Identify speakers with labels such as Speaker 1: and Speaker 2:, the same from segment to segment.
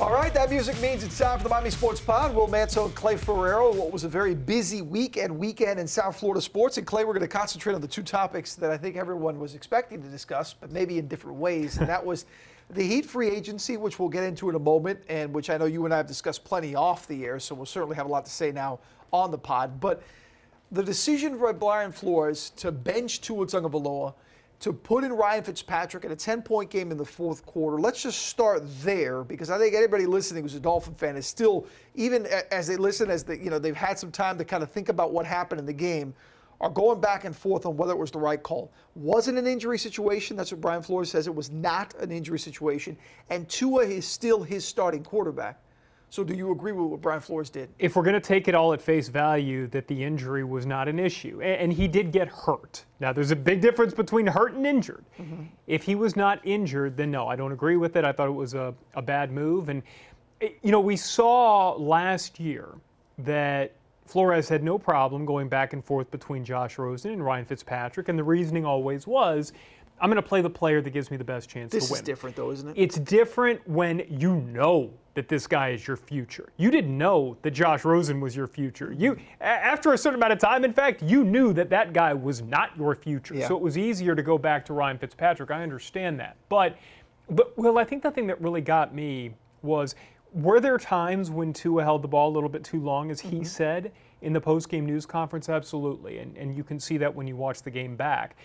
Speaker 1: All right, that music means it's time for the Miami Sports Pod. Will Manso and Clay Ferraro. What was a very busy week and weekend in South Florida sports. And Clay, we're going to concentrate on the two topics that I think everyone was expecting to discuss, but maybe in different ways. And that was the Heat free agency, which we'll get into in a moment, and which I know you and I have discussed plenty off the air, so we'll certainly have a lot to say now on the pod. But the decision by Brian Flores to bench Tua Tagovailoa – to put in Ryan Fitzpatrick in a 10 point game in the fourth quarter. Let's just start there because I think anybody listening who's a Dolphin fan is still, even as they listen, as they, you know, they've had some time to kind of think about what happened in the game, are going back and forth on whether it was the right call. Wasn't an injury situation. That's what Brian Flores says. It was not an injury situation. And Tua is still his starting quarterback. So do you agree with what Brian Flores did?
Speaker 2: If we're going to take it all at face value that the injury was not an issue, and he did get hurt. Now, there's a big difference between hurt and injured. Mm-hmm. If he was not injured, then no, I don't agree with it. I thought it was a, a bad move. And, eh, you know, we saw last year that Flores had no problem going back and forth between Josh Rosen and Ryan Fitzpatrick, and the reasoning always was I'm going to play the player that gives me the best chance
Speaker 1: this
Speaker 2: to win.
Speaker 1: This is different, though, isn't it?
Speaker 2: It's different when you know that this guy is your future. You didn't know that Josh Rosen was your future. You, after a certain amount of time, in fact, you knew that that guy was not your future. Yeah. So it was easier to go back to Ryan Fitzpatrick. I understand that, but, but well, I think the thing that really got me was were there times when Tua held the ball a little bit too long, as he mm-hmm. said in the post-game news conference? Absolutely, and and you can see that when you watch the game back.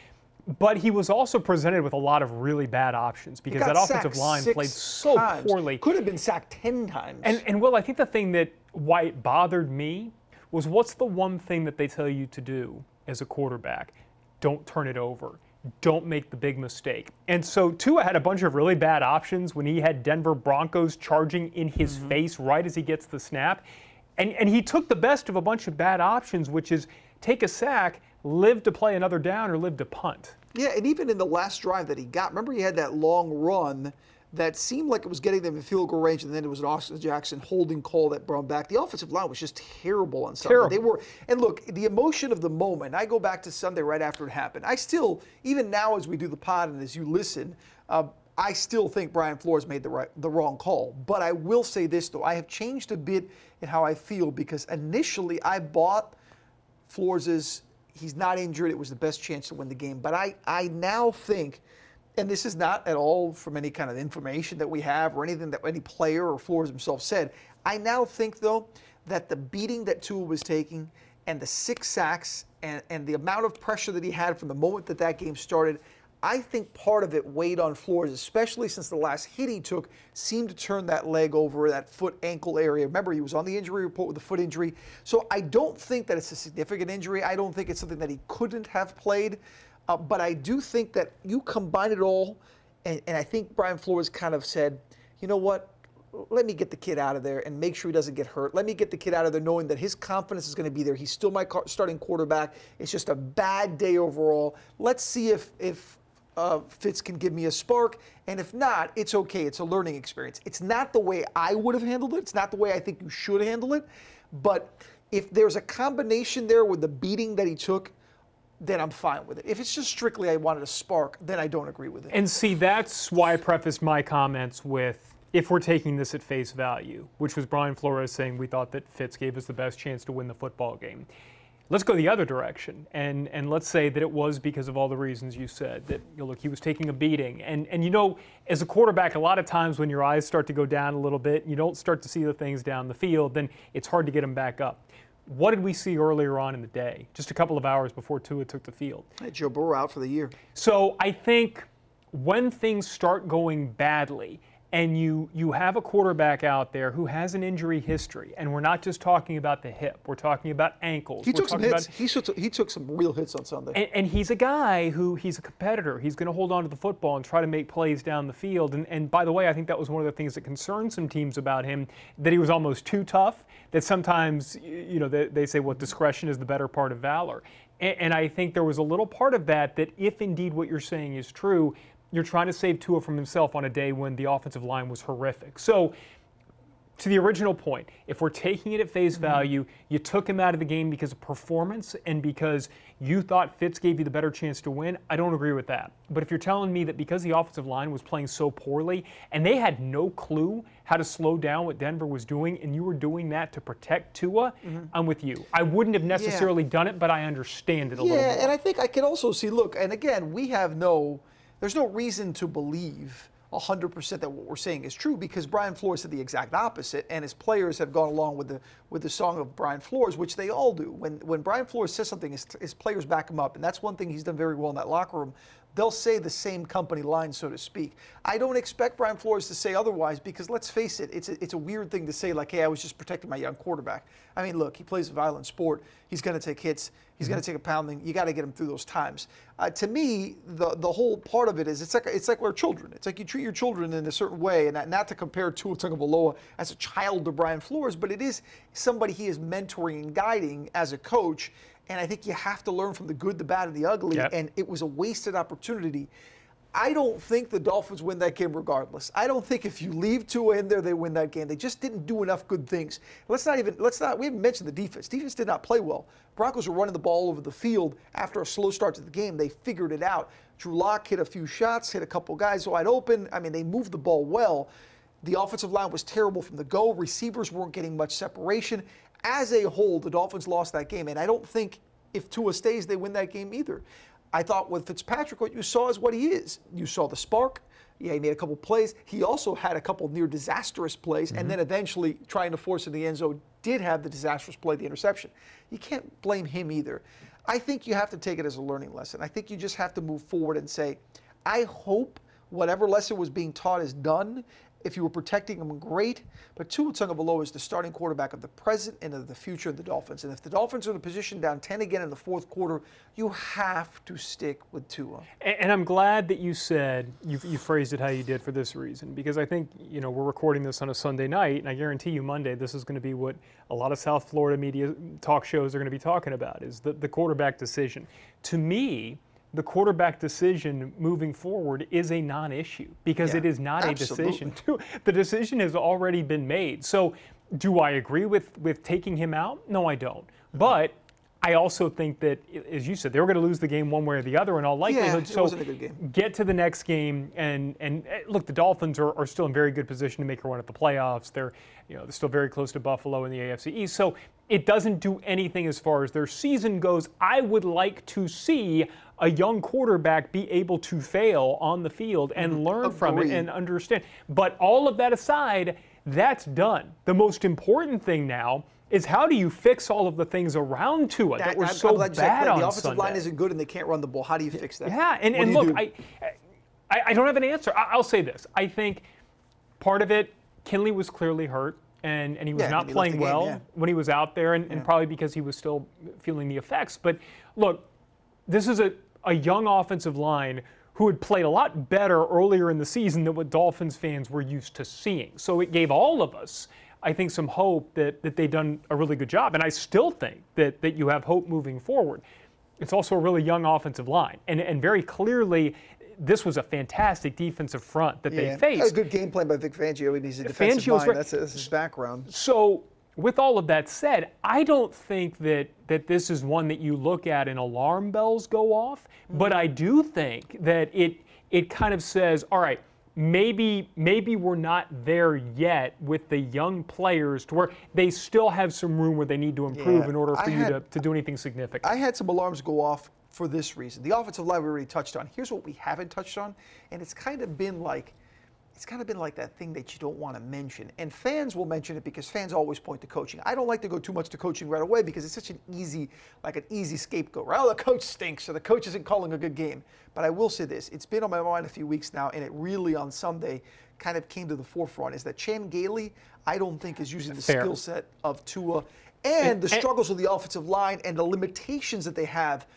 Speaker 2: But he was also presented with a lot of really bad options because that offensive line played so
Speaker 1: times.
Speaker 2: poorly.
Speaker 1: Could have been sacked 10 times.
Speaker 2: And, and Will, I think the thing that why it bothered me was what's the one thing that they tell you to do as a quarterback? Don't turn it over. Don't make the big mistake. And so Tua had a bunch of really bad options when he had Denver Broncos charging in his mm-hmm. face right as he gets the snap. And, and he took the best of a bunch of bad options, which is take a sack live to play another down or live to punt.
Speaker 1: Yeah, and even in the last drive that he got, remember he had that long run that seemed like it was getting them in field goal range, and then it was an Austin Jackson holding call that brought him back. The offensive line was just terrible on Sunday.
Speaker 2: Terrible.
Speaker 1: They were, and look, the emotion of the moment. I go back to Sunday right after it happened. I still, even now as we do the pod and as you listen, uh, I still think Brian Flores made the right, the wrong call. But I will say this though, I have changed a bit in how I feel because initially I bought Flores's he's not injured. It was the best chance to win the game. But I, I now think, and this is not at all from any kind of information that we have or anything that any player or Flores himself said. I now think, though, that the beating that Tua was taking and the six sacks and, and the amount of pressure that he had from the moment that that game started – I think part of it weighed on Flores, especially since the last hit he took seemed to turn that leg over, that foot ankle area. Remember, he was on the injury report with a foot injury. So I don't think that it's a significant injury. I don't think it's something that he couldn't have played. Uh, but I do think that you combine it all, and, and I think Brian Flores kind of said, you know what? let me get the kid out of there and make sure he doesn't get hurt. Let me get the kid out of there knowing that his confidence is going to be there. He's still my starting quarterback. It's just a bad day overall. Let's see if if uh, Fitz can give me a spark. And if not, it's okay. It's a learning experience. It's not the way I would have handled it. It's not the way I think you should handle it. But if there's a combination there with the beating that he took, then I'm fine with it. If it's just strictly I wanted a spark, then I don't agree with it.
Speaker 2: And see, that's why I prefaced my comments with if we're taking this at face value, which was Brian Flores saying we thought that Fitz gave us the best chance to win the football game. Let's go the other direction, and and let's say that it was because of all the reasons you said that you know, look he was taking a beating, and and you know as a quarterback a lot of times when your eyes start to go down a little bit, you don't start to see the things down the field, then it's hard to get them back up. What did we see earlier on in the day, just a couple of hours before Tua took the field?
Speaker 1: Hey, Joe Burrow out for the year.
Speaker 2: So I think when things start going badly and you you have a quarterback out there who has an injury history, and we're not just talking about the hip, we're talking about ankles.
Speaker 1: He
Speaker 2: we're
Speaker 1: took some hits. About, he, took, he took some real hits on Sunday.
Speaker 2: And, and he's a guy who he's a competitor. He's going to hold on to the football and try to make plays down the field. And, and by the way, I think that was one of the things that concerned some teams about him, that he was almost too tough. That sometimes, you know, they, they say, well, discretion is the better part of valor. And, and I think there was a little part of that that, if indeed what you're saying is true, you're trying to save Tua from himself on a day when the offensive line was horrific. So to the original point, if we're taking it at face mm-hmm. value, you took him out of the game because of performance and because you thought Fitz gave you the better chance to win, I don't agree with that. But if you're telling me that because the offensive line was playing so poorly and they had no clue how to slow down what Denver was doing, and you were doing that to protect Tua, mm-hmm. I'm with you. I wouldn't have necessarily yeah. done it, but I understand it a
Speaker 1: yeah,
Speaker 2: little
Speaker 1: Yeah, and I think I can also see look, and again, we have no, there's no reason to believe 100% that what we're saying is true because Brian Flores said the exact opposite, and his players have gone along with the with the song of Brian Flores, which they all do. When when Brian Flores says something, his, his players back him up, and that's one thing he's done very well in that locker room they'll say the same company line, so to speak. I don't expect Brian Flores to say otherwise because let's face it, it's a, it's a weird thing to say, like, hey, I was just protecting my young quarterback. I mean, look, he plays a violent sport. He's going to take hits. He's mm-hmm. going to take a pounding. You got to get him through those times. Uh, to me, the the whole part of it is it's like it's like we're children. It's like you treat your children in a certain way, and not, not to compare Tua Tagovailoa as a child to Brian Flores, but it is somebody he is mentoring and guiding as a coach. And I think you have to learn from the good, the bad, and the ugly. Yep. And it was a wasted opportunity. I don't think the Dolphins win that game regardless. I don't think if you leave Tua in there, they win that game. They just didn't do enough good things. Let's not even, let's not, we haven't mentioned the defense. Defense did not play well. Broncos were running the ball over the field after a slow start to the game. They figured it out. Drew Lock hit a few shots, hit a couple guys wide open. I mean, they moved the ball well. The offensive line was terrible from the go. Receivers weren't getting much separation as a whole, the Dolphins lost that game. And I don't think if Tua stays, they win that game either. I thought with Fitzpatrick, what you saw is what he is. You saw the spark. Yeah, he made a couple plays. He also had a couple near disastrous plays, mm-hmm. and then eventually trying to force in the end zone did have the disastrous play, the interception. You can't blame him either. I think you have to take it as a learning lesson. I think you just have to move forward and say, I hope whatever lesson was being taught is done, if you were protecting him, great. But Tua Tagovailoa is the starting quarterback of the present and of the future of the Dolphins. And if the Dolphins are in a position down 10 again in the fourth quarter, you have to stick with Tua.
Speaker 2: And, and I'm glad that you said, you, you phrased it how you did for this reason, because I think, you know, we're recording this on a Sunday night, and I guarantee you Monday this is going to be what a lot of South Florida media talk shows are going to be talking about, is the, the quarterback decision. To me, the quarterback decision moving forward is a non issue because yeah, it is not absolutely. a decision. To, the decision has already been made. So, do I agree with, with taking him out? No, I don't. Mm-hmm. But I also think that, as you said, they were going to lose the game one way or the other in all likelihood.
Speaker 1: Yeah,
Speaker 2: so
Speaker 1: get
Speaker 2: to the next game and and eh, look, the Dolphins are, are still in very good position to make a run at the playoffs. They're you know they're still very close to Buffalo in the AFC East. So it doesn't do anything as far as their season goes. I would like to see a young quarterback be able to fail on the field and mm-hmm. learn Agreed. from it and understand. But all of that aside, that's done. The most important thing now is how do you fix all of the things around Tua that, that were I'm, so I'm bad on
Speaker 1: The offensive
Speaker 2: Sunday.
Speaker 1: line isn't good and they can't run the ball. How do you fix that?
Speaker 2: Yeah, and, and look, I, I, I don't have an answer. I, will say this. I think part of it, Kindley was clearly hurt. And, and he was
Speaker 1: yeah,
Speaker 2: not playing well yeah. when he was out there, and, and probably because he was still feeling the effects. But look, this is a, a young offensive line who had played a lot better earlier in the season than what Dolphins fans were used to seeing. So it gave all of us, I think, some hope that, that they've done a really good job. And I still think that, that you have hope moving forward. It's also a really young offensive line. And, and very clearly, this was a fantastic defensive front that yeah. they faced.
Speaker 1: A good game plan by Vic Fangio. He's a defensive Fangio's mind. That's, that's his background.
Speaker 2: So with all of that said, I don't think that that this is one that you look at and alarm bells go off, mm-hmm. but I do think that it it kind of says, all right, maybe maybe we're not there yet with the young players to where they still have some room where they need to improve yeah, in order for I you had, to, to do anything significant.
Speaker 1: I had some alarms go off for this reason. The offensive line we already touched on. Here's what we haven't touched on, and it's kind of been like it's kind of been like that thing that you don't want to mention. And fans will mention it because fans always point to coaching. I don't like to go too much to coaching right away because it's such an easy, like an easy scapegoat. Right? Oh, the coach stinks or the coach isn't calling a good game. But I will say this: it's been on my mind a few weeks now, and it really on Sunday kind of came to the forefront. Is that Chan Gailey? I don't think is using the skill set of Tua and, and the struggles and, of the offensive line and the limitations that they have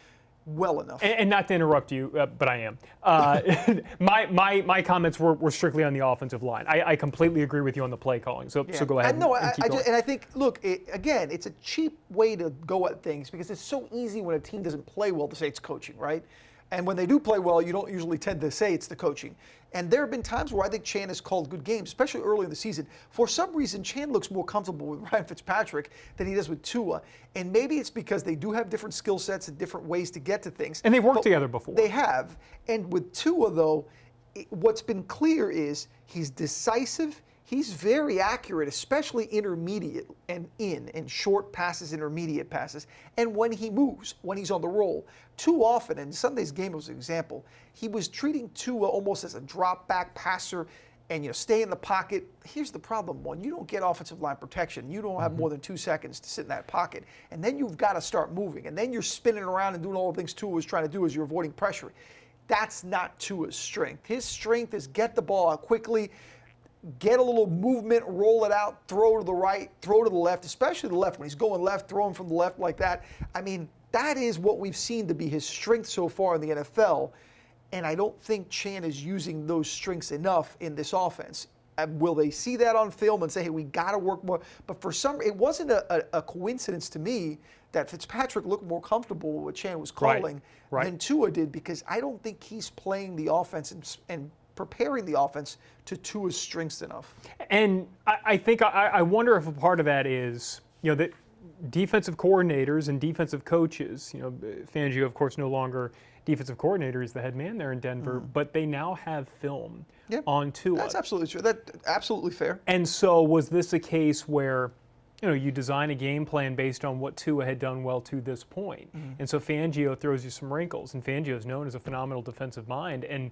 Speaker 1: well enough.
Speaker 2: And, and, not to interrupt you, uh, but I am. Uh, my, my, my comments were, were strictly on the offensive line. I, I completely agree with you on the play calling. So, yeah. so go ahead.
Speaker 1: And, no,
Speaker 2: and,
Speaker 1: I, I just, and I think, look, it, again, it's a cheap way to go at things because it's so easy when a team doesn't play well to say it's coaching, right? And when they do play well, you don't usually tend to say it's the coaching. And there have been times where I think Chan has called good games, especially early in the season. For some reason, Chan looks more comfortable with Ryan Fitzpatrick than he does with Tua. And maybe it's because they do have different skill sets and different ways to get to things.
Speaker 2: And they've worked together before.
Speaker 1: They have. And with Tua, though, what's been clear is he's decisive he's very accurate, especially intermediate and in and short passes, intermediate passes, and when he moves, when he's on the roll. Too often, and Sunday's game was an example, he was treating Tua almost as a drop back passer and you know stay in the pocket. Here's the problem: when you don't get offensive line protection, you don't have mm-hmm. more than two seconds to sit in that pocket, and then you've got to start moving, and then you're spinning around and doing all the things Tua was trying to do as you're avoiding pressure. That's not Tua's strength. His strength is get the ball out quickly, get a little movement, roll it out, throw to the right, throw to the left, especially the left. When he's going left, throwing from the left like that. I mean, that is what we've seen to be his strength so far in the NFL. And I don't think Chan is using those strengths enough in this offense. Uh, will they see that on film and say, hey, we got to work more? But for some, it wasn't a, a, a, coincidence to me that Fitzpatrick looked more comfortable with what Chan was calling right. Right. than Tua did because I don't think he's playing the offense and, and preparing the offense to Tua's strengths enough.
Speaker 2: And I, I think I, I, wonder if a part of that is, you know, that defensive coordinators and defensive coaches, you know, Fangio, of course, no longer defensive coordinator is the head man there in Denver, mm. but they now have film on Tua.
Speaker 1: That's absolutely true. That's absolutely fair.
Speaker 2: And so was this a case where you know, you design a game plan based on what Tua had done well to this point. Mm-hmm. And so Fangio throws you some wrinkles, and Fangio is known as a phenomenal defensive mind. And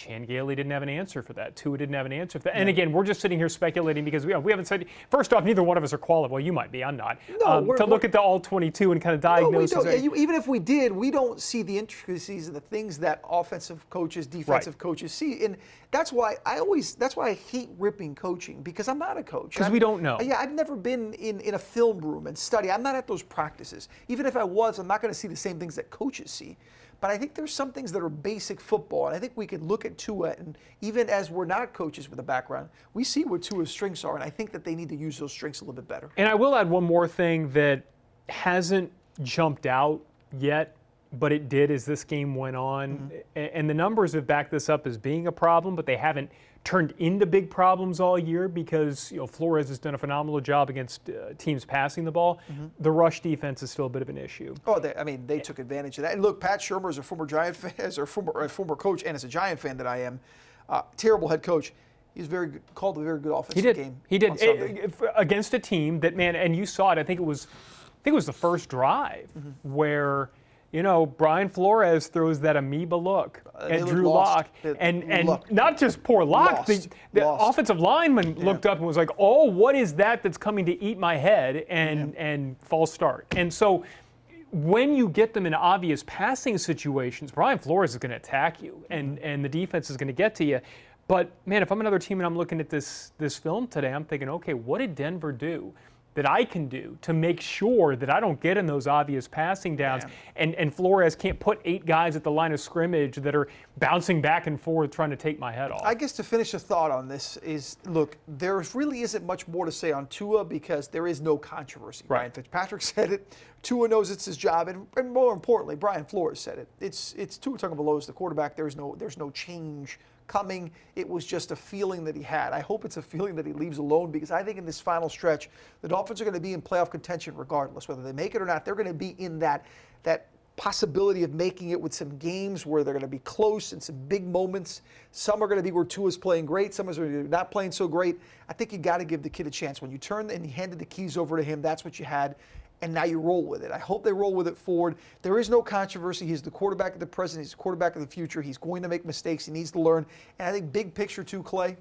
Speaker 2: Chan Gailey didn't have an answer for that. Tua didn't have an answer for that. And again, we're just sitting here speculating because we, we haven't said. First off, neither one of us are qualified. Well, you might be. I'm not.
Speaker 1: No, um,
Speaker 2: to look at the all 22 and kind of diagnose.
Speaker 1: No, you, even if we did, we don't see the intricacies and the things that offensive coaches, defensive right. coaches see, and that's why I always. That's why I hate ripping coaching because I'm not a coach.
Speaker 2: Because we don't know.
Speaker 1: Yeah, I've never been in in a film room and study. I'm not at those practices. Even if I was, I'm not going to see the same things that coaches see. But I think there's some things that are basic football, and I think we can look at Tua, and even as we're not coaches with a background, we see what Tua's strengths are, and I think that they need to use those strengths a little bit better.
Speaker 2: And I will add one more thing that hasn't jumped out yet, but it did as this game went on, mm-hmm. and the numbers have backed this up as being a problem, but they haven't turned into big problems all year because you know Flores has done a phenomenal job against uh, teams passing the ball. Mm-hmm. The rush defense is still a bit of an issue.
Speaker 1: Oh, they, I mean, they took advantage of that. And look, Pat Shurmur is a former Giant fan, as a former a former coach, and as a Giant fan that I am, uh, terrible head coach. He's very good, called a very good offensive
Speaker 2: he did.
Speaker 1: game.
Speaker 2: He did it, against a team that man, and you saw it. I think it was, I think it was the first drive mm-hmm. where you know, Brian Flores throws that amoeba look uh, at Drew Lock, and and not just poor Lock. The, the offensive lineman yeah. looked up and was like, "Oh, what is that that's coming to eat my head?" and yeah. and false start. And so, when you get them in obvious passing situations, Brian Flores is going to attack you, and mm-hmm. and the defense is going to get to you. But man, if I'm another team and I'm looking at this this film today, I'm thinking, okay, what did Denver do? That I can do to make sure that I don't get in those obvious passing downs. And, and Flores can't put eight guys at the line of scrimmage that are bouncing back and forth trying to take my head off.
Speaker 1: I guess to finish a thought on this is look, there really isn't much more to say on Tua because there is no controversy. Right. Ryan Fitzpatrick said it. Tua knows it's his job, and, and more importantly, Brian Flores said it. It's it's Tua Tagovailoa is the quarterback. There's no there's no change coming. It was just a feeling that he had. I hope it's a feeling that he leaves alone because I think in this final stretch, the Dolphins are going to be in playoff contention regardless, whether they make it or not. They're going to be in that that possibility of making it with some games where they're going to be close and some big moments. Some are going to be where Tua's playing great, some are not playing so great. I think you got to give the kid a chance. When you turn and you handed the keys over to him, that's what you had and now you roll with it. I hope they roll with it forward. There is no controversy. He's the quarterback of the present. He's the quarterback of the future. He's going to make mistakes. He needs to learn. And I think big picture too, Clay.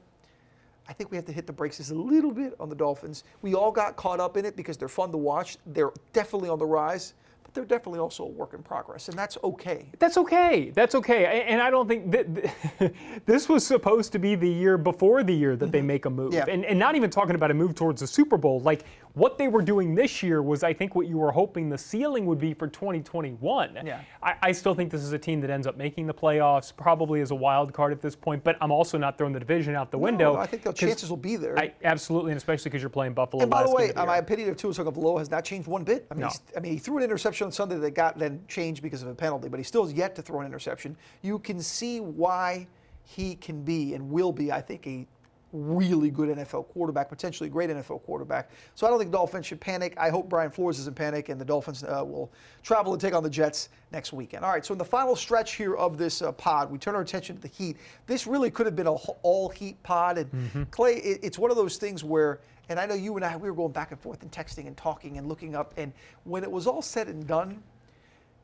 Speaker 1: I think we have to hit the brakes just a little bit on the Dolphins. We all got caught up in it because they're fun to watch. They're definitely on the rise but they're definitely also a work in progress, and that's okay.
Speaker 2: That's okay. That's okay. And I don't think that this was supposed to be the year before the year that mm-hmm. they make a move. Yeah. And, and not even talking about a move towards the Super Bowl. Like, what they were doing this year was, I think, what you were hoping the ceiling would be for 2021.
Speaker 1: Yeah.
Speaker 2: I, I still think this is a team that ends up making the playoffs, probably as a wild card at this point. But I'm also not throwing the division out the
Speaker 1: No,
Speaker 2: window.
Speaker 1: I think the chances will be there.
Speaker 2: I, absolutely, and especially because you're playing Buffalo.
Speaker 1: And by the way,
Speaker 2: the
Speaker 1: my opinion of Tua Tagovailoa has not changed one bit. I mean,
Speaker 2: No.
Speaker 1: I mean, he threw an interception on Sunday that got then changed because of a penalty, but he still has yet to throw an interception. You can see why he can be and will be, I think, a really good NFL quarterback, potentially great NFL quarterback. So I don't think Dolphins should panic. I hope Brian Flores isn't panic, and the Dolphins uh, will travel and take on the Jets next weekend. All right, so in the final stretch here of this uh, pod, we turn our attention to the Heat. This really could have been a all Heat pod, and Clay, it, it's one of those things where. And I know you and I, we were going back and forth and texting and talking and looking up. And when it was all said and done,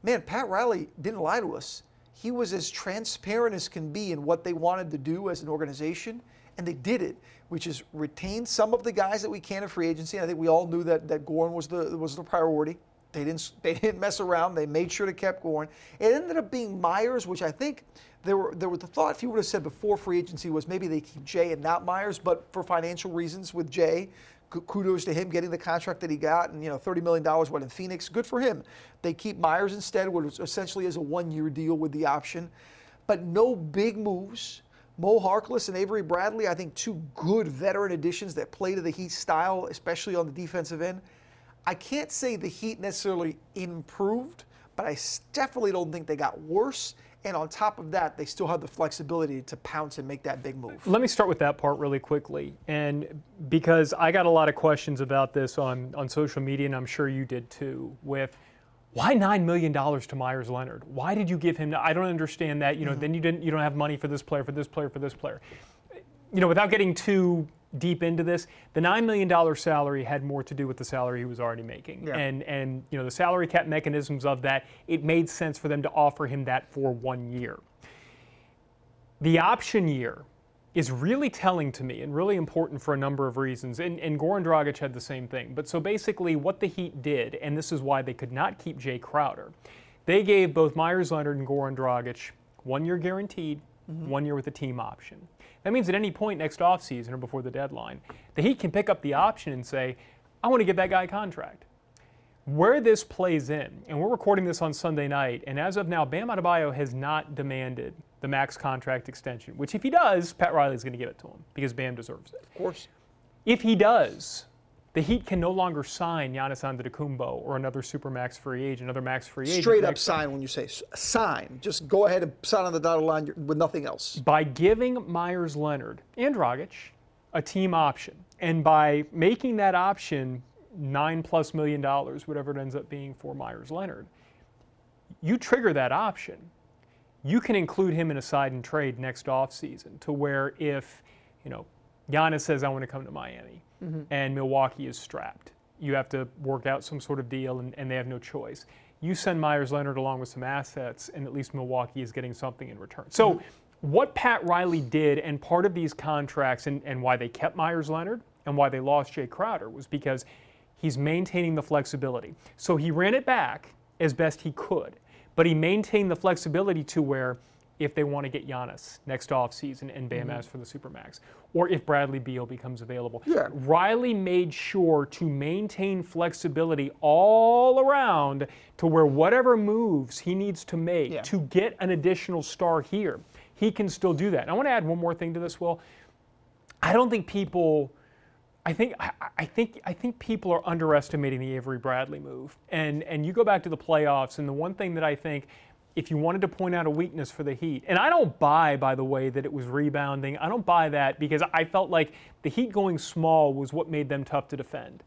Speaker 1: man, Pat Riley didn't lie to us. He was as transparent as can be in what they wanted to do as an organization, and they did it, which is retain some of the guys that we can in free agency. I think we all knew that that Goran was the was the priority. They didn't they didn't mess around. They made sure to keep Goran. It ended up being Meyers, which I think there were there was the thought if you would have said before free agency was maybe they keep Jae and not Meyers, but for financial reasons with Jae, kudos to him getting the contract that he got and you know 30 million dollars what in Phoenix good for him they keep Meyers instead which essentially is a one year deal with the option but no big moves Mo Harkless and Avery Bradley I think two good veteran additions that play to the Heat style especially on the defensive end. I can't say the Heat necessarily improved but I definitely don't think they got worse. And on top of that they still have the flexibility to pounce and make that big move.
Speaker 2: Let me start with that part really quickly. And because I got a lot of questions about this on, on social media, and I'm sure you did too, with why nine million dollars to Meyers Leonard? Why did you give him? I don't understand that. You know, mm-hmm. then you didn't. You don't have money for this player, for this player, for this player. You know, without getting too deep into this, the nine million dollar salary had more to do with the salary he was already making,
Speaker 1: Yeah.
Speaker 2: and and you know the salary cap mechanisms of that. It made sense for them to offer him that for one year. The option year is really telling to me and really important for a number of reasons. And, and Goran Dragic had the same thing. But so basically, what the Heat did, and this is why they could not keep Jae Crowder, they gave both Meyers Leonard and Goran Dragic one year guaranteed, mm-hmm. one year with a team option. That means at any point next offseason or before the deadline, the Heat can pick up the option and say, I want to give that guy a contract where this plays in, and we're recording this on Sunday night, and as of now, Bam Adebayo has not demanded the max contract extension, which if he does, Pat Riley's going to give it to him because Bam deserves it.
Speaker 1: of course
Speaker 2: If he does, the Heat can no longer sign Giannis Antetokounmpo or another supermax free agent, another max free agent.
Speaker 1: straight up sign when you say sign. Just go ahead and sign on the dotted line with nothing else.
Speaker 2: by giving Meyers Leonard and Dragic a team option, and by making that option nine plus million dollars, whatever it ends up being for Meyers Leonard, you trigger that option. You can include him in a sign and trade next offseason to where if, you know, Giannis says, I want to come to Miami mm-hmm. and Milwaukee is strapped, you have to work out some sort of deal and, and they have no choice. You send Meyers Leonard along with some assets, and at least Milwaukee is getting something in return. So, mm-hmm. what Pat Riley did, and part of these contracts, and, and why they kept Meyers Leonard and why they lost Jae Crowder, was because he's maintaining the flexibility. So, he ran it back as best he could, but he maintained the flexibility to where if they want to get Giannis next offseason and Bam mm-hmm. asks for the Supermax, or if Bradley Beal becomes available.
Speaker 1: Yeah.
Speaker 2: Riley made sure to maintain flexibility all around to where whatever moves he needs to make
Speaker 1: Yeah.
Speaker 2: to get an additional star here, he can still do that. And I want to add one more thing to this, Will. I don't think people. I think I, I think I think people are underestimating the Avery Bradley move. And and you go back to the playoffs, and the one thing that I think, if you wanted to point out a weakness for the Heat, and I don't buy, by the way, that it was rebounding. I don't buy that because I felt like the Heat going small was what made them tough to defend.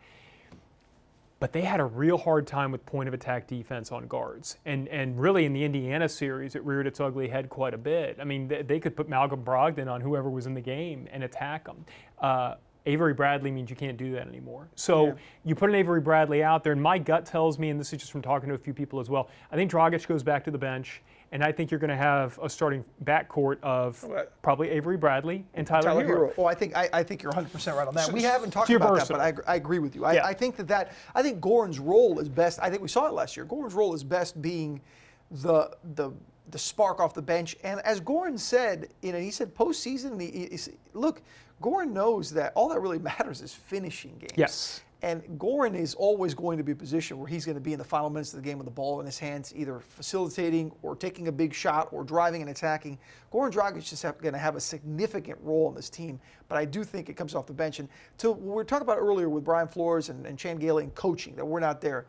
Speaker 2: But they had a real hard time with point of attack defense on guards. And and really in the Indiana series, it reared its ugly head quite a bit. I mean, they, they could put Malcolm Brogdon on whoever was in the game and attack them. Uh, Avery Bradley means you can't do that anymore. So
Speaker 1: Yeah.
Speaker 2: you put an Avery Bradley out there, and my gut tells me, and this is just from talking to a few people as well, I think Dragic goes back to the bench, and I think you're going to have a starting backcourt of probably Avery Bradley and Tyler,
Speaker 1: Tyler
Speaker 2: Herro.
Speaker 1: Herro. Oh, I think I, I think you're 100 percent right on that. we haven't talked about
Speaker 2: versatile.
Speaker 1: that, but I, I agree with you. I,
Speaker 2: Yeah.
Speaker 1: I think that that I think Goran's role is best. I think we saw it last year. Goran's role is best being the the the spark off the bench. And as Goran said, you know, he said postseason. He, he, he- look, Goran knows that all that really matters is finishing games.
Speaker 2: Yes.
Speaker 1: And Goran is always going to be a position where he's going to be in the final minutes of the game with the ball in his hands, either facilitating or taking a big shot or driving and attacking. Goran Dragic is going to have a significant role in this team, but I do think it comes off the bench. And to what we were talking about earlier with Brian Flores and, and Chan Gailey and coaching, that we're not there,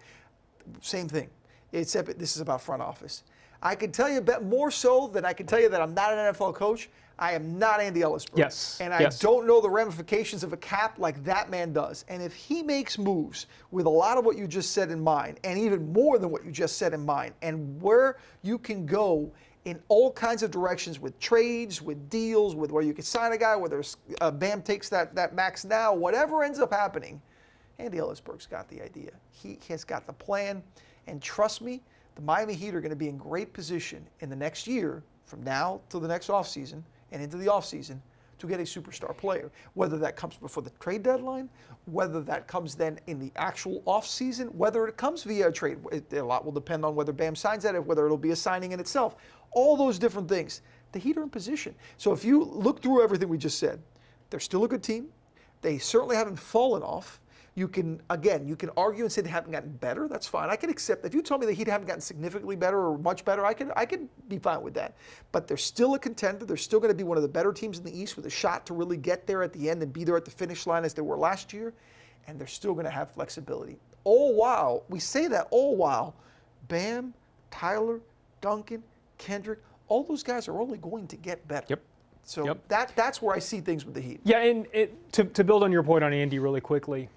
Speaker 1: same thing, except this is about front office. I can tell you more so than I can tell you that I'm not an NFL coach. I am not Andy Elisburg.
Speaker 2: Yes.
Speaker 1: And I
Speaker 2: yes.
Speaker 1: don't know the ramifications of a cap like that man does. And if he makes moves with a lot of what you just said in mind, and even more than what you just said in mind, and where you can go in all kinds of directions with trades, with deals, with where you can sign a guy, whether uh, Bam takes that, that max now, whatever ends up happening, Andy Elisburg's got the idea. He has got the plan. And trust me, the Miami Heat are going to be in great position in the next year, from now to the next offseason and into the offseason, to get a superstar player. Whether that comes before the trade deadline, whether that comes then in the actual offseason, whether it comes via a trade. It, a lot will depend on whether Bam signs that, whether it'll be a signing in itself. All those different things. The Heat are in position. So if you look through everything we just said, they're still a good team. They certainly haven't fallen off. You can, again, you can argue and say they haven't gotten better. That's fine. I can accept. If you told me the Heat haven't gotten significantly better or much better, I can, I can be fine with that. But they're still a contender. They're still going to be one of the better teams in the East with a shot to really get there at the end and be there at the finish line as they were last year. And they're still going to have flexibility. All while, we say that all while, Bam, Tyler, Duncan, Kendrick, all those guys are only going to get better.
Speaker 2: Yep.
Speaker 1: So
Speaker 2: yep.
Speaker 1: that that's where I see things with the Heat.
Speaker 2: Yeah, and it, to, to build on your point on Andy really quickly,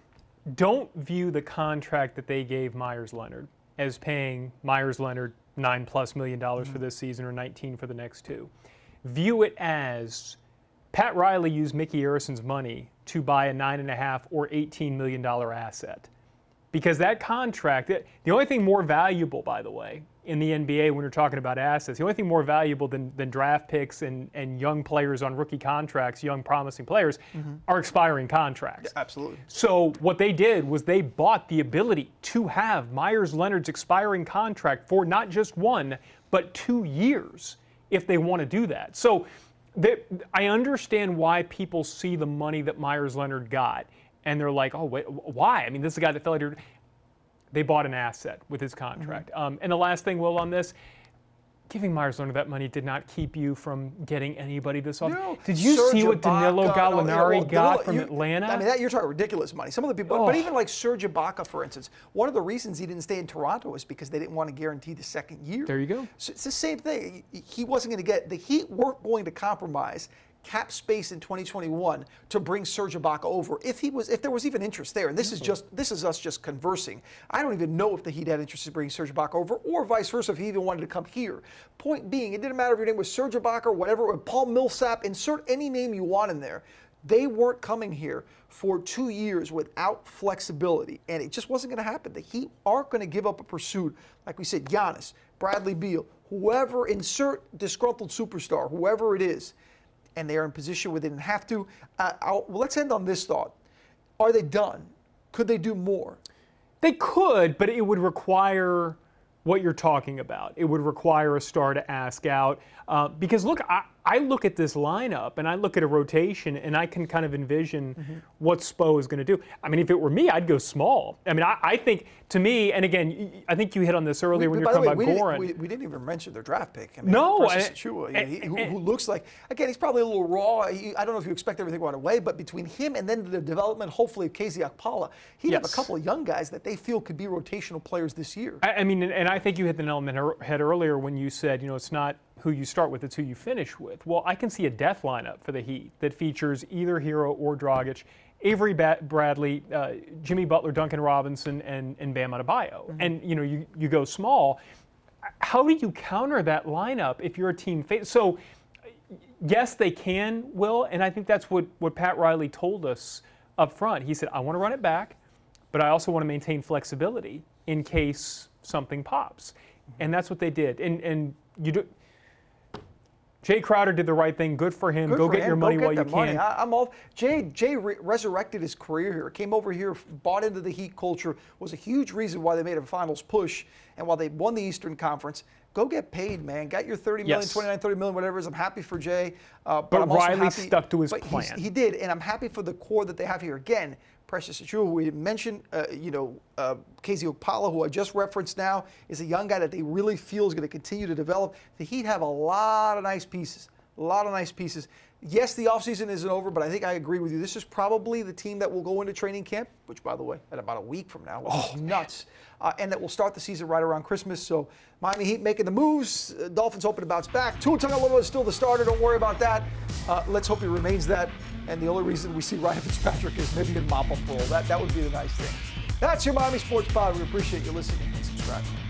Speaker 2: don't view the contract that they gave Meyers Leonard as paying Meyers Leonard nine plus million dollars mm-hmm. for this season or 19 for the next two. View it as Pat Riley used Micky Arison's money to buy a nine and a half or 18 million dollar asset. Because that contract, the only thing more valuable, by the way, in the NBA when you're talking about assets. The only thing more valuable than, than draft picks and, and young players on rookie contracts, young promising players, mm-hmm. are expiring contracts.
Speaker 1: Yeah, absolutely.
Speaker 2: So what they did was they bought the ability to have Meyers Leonard's expiring contract for not just one, but two years if they want to do that. So they, I understand why people see the money that Meyers Leonard got and they're like, oh, wait, why? I mean, this is a guy that fell out they bought an asset with his contract. Mm-hmm. Um, and the last thing, Will, on this, giving Meyers Leonard that money did not keep you from getting anybody this off.
Speaker 1: No,
Speaker 2: did you see what Danilo Gallinari
Speaker 1: well,
Speaker 2: got
Speaker 1: Danilo,
Speaker 2: from
Speaker 1: you,
Speaker 2: Atlanta?
Speaker 1: I mean, that, you're talking ridiculous money. Some of the people,
Speaker 2: oh.
Speaker 1: but even like Serge Ibaka, for instance, one of the reasons he didn't stay in Toronto is because they didn't want to guarantee the second year.
Speaker 2: There you go.
Speaker 1: So it's the same thing. He wasn't going to get the Heat weren't going to compromise cap space in 2021 to bring Serge Ibaka over if he was if there was even interest there. And this is mm-hmm. just this is us just conversing. I don't even know if the Heat had interest in bringing Serge Ibaka over or vice versa if he even wanted to come here. Point being, it didn't matter if your name was Serge Ibaka or whatever, or Paul Millsap, insert any name you want in there. They weren't coming here for two years without flexibility, and it just wasn't going to happen. The Heat aren't going to give up a pursuit, like we said, Giannis, Bradley Beal, whoever, insert disgruntled superstar, whoever it is and they are in position where they didn't have to. Uh, well, let's end on this thought. Are they done? Could they do more?
Speaker 2: They could, but it would require what you're talking about. It would require a star to ask out. Uh, because look, I, I, look at this lineup and I look at a rotation and I can kind of envision mm-hmm. what Spo is going to do. I mean, if it were me, I'd go small. I mean, I, I think to me, and again, I think you hit on this earlier
Speaker 1: we,
Speaker 2: when you were talking
Speaker 1: way,
Speaker 2: about Goran.
Speaker 1: We, we, didn't even mention their draft pick. I mean,
Speaker 2: no,
Speaker 1: I, Achiuwa, he, who, who, looks like again, he's probably a little raw. He, I don't know if you expect everything right away, but between him and then the development, hopefully, of KZ Okpala, he'd yes. have a couple of young guys that they feel could be rotational players this year.
Speaker 2: I, I mean, and, and I think you hit the nail on the head earlier when you said, you know, it's not who you start with, it's who you finish with. Well, I can see a death lineup for the Heat that features either Herro or Dragic, Avery Bradley, uh, Jimmy Butler, Duncan Robinson, and, and Bam Adebayo. Mm-hmm. And, you know, you, you go small. How do you counter that lineup if you're a team? Fa- so, yes, they can, Will, and I think that's what, what Pat Riley told us up front. He said, I want to run it back, but I also want to maintain flexibility in case something pops. And that's what they did. And, and you do, Jae Crowder did the right thing. Good for him.
Speaker 1: Good
Speaker 2: Go
Speaker 1: for
Speaker 2: get
Speaker 1: him.
Speaker 2: your money
Speaker 1: Go
Speaker 2: while
Speaker 1: you
Speaker 2: can.
Speaker 1: I, am all Jae. Jae re- resurrected his career here. Came over here, bought into the Heat culture. Was a huge reason why they made a finals push, and while they won the Eastern Conference. Go get paid, man. Got your 30 million,
Speaker 2: yes.
Speaker 1: 29, 30 million, whatever it is. I'm happy for Jae. Uh,
Speaker 2: but,
Speaker 1: but
Speaker 2: Riley
Speaker 1: happy,
Speaker 2: stuck to his plan.
Speaker 1: He did, and I'm happy for the core that they have here. Again, Precious who we mentioned, uh, you know, uh, KZ Okpala, who I just referenced now, is a young guy that they really feel is going to continue to develop. The Heat have a lot of nice pieces, a lot of nice pieces. Yes, the offseason isn't over, but I think I agree with you. This is probably the team that will go into training camp, which, by the way, at about a week from now, oh, nuts, uh, and that will start the season right around Christmas. So Miami Heat making the moves. Uh, Dolphins hoping to bounce back. Tua Tagovailoa is still the starter. Don't worry about that. Uh, let's hope he remains that. And the only reason we see Ryan Fitzpatrick is maybe in mop-up role. That, that would be the nice thing. That's your Miami Sports Pod. We appreciate you listening and subscribing.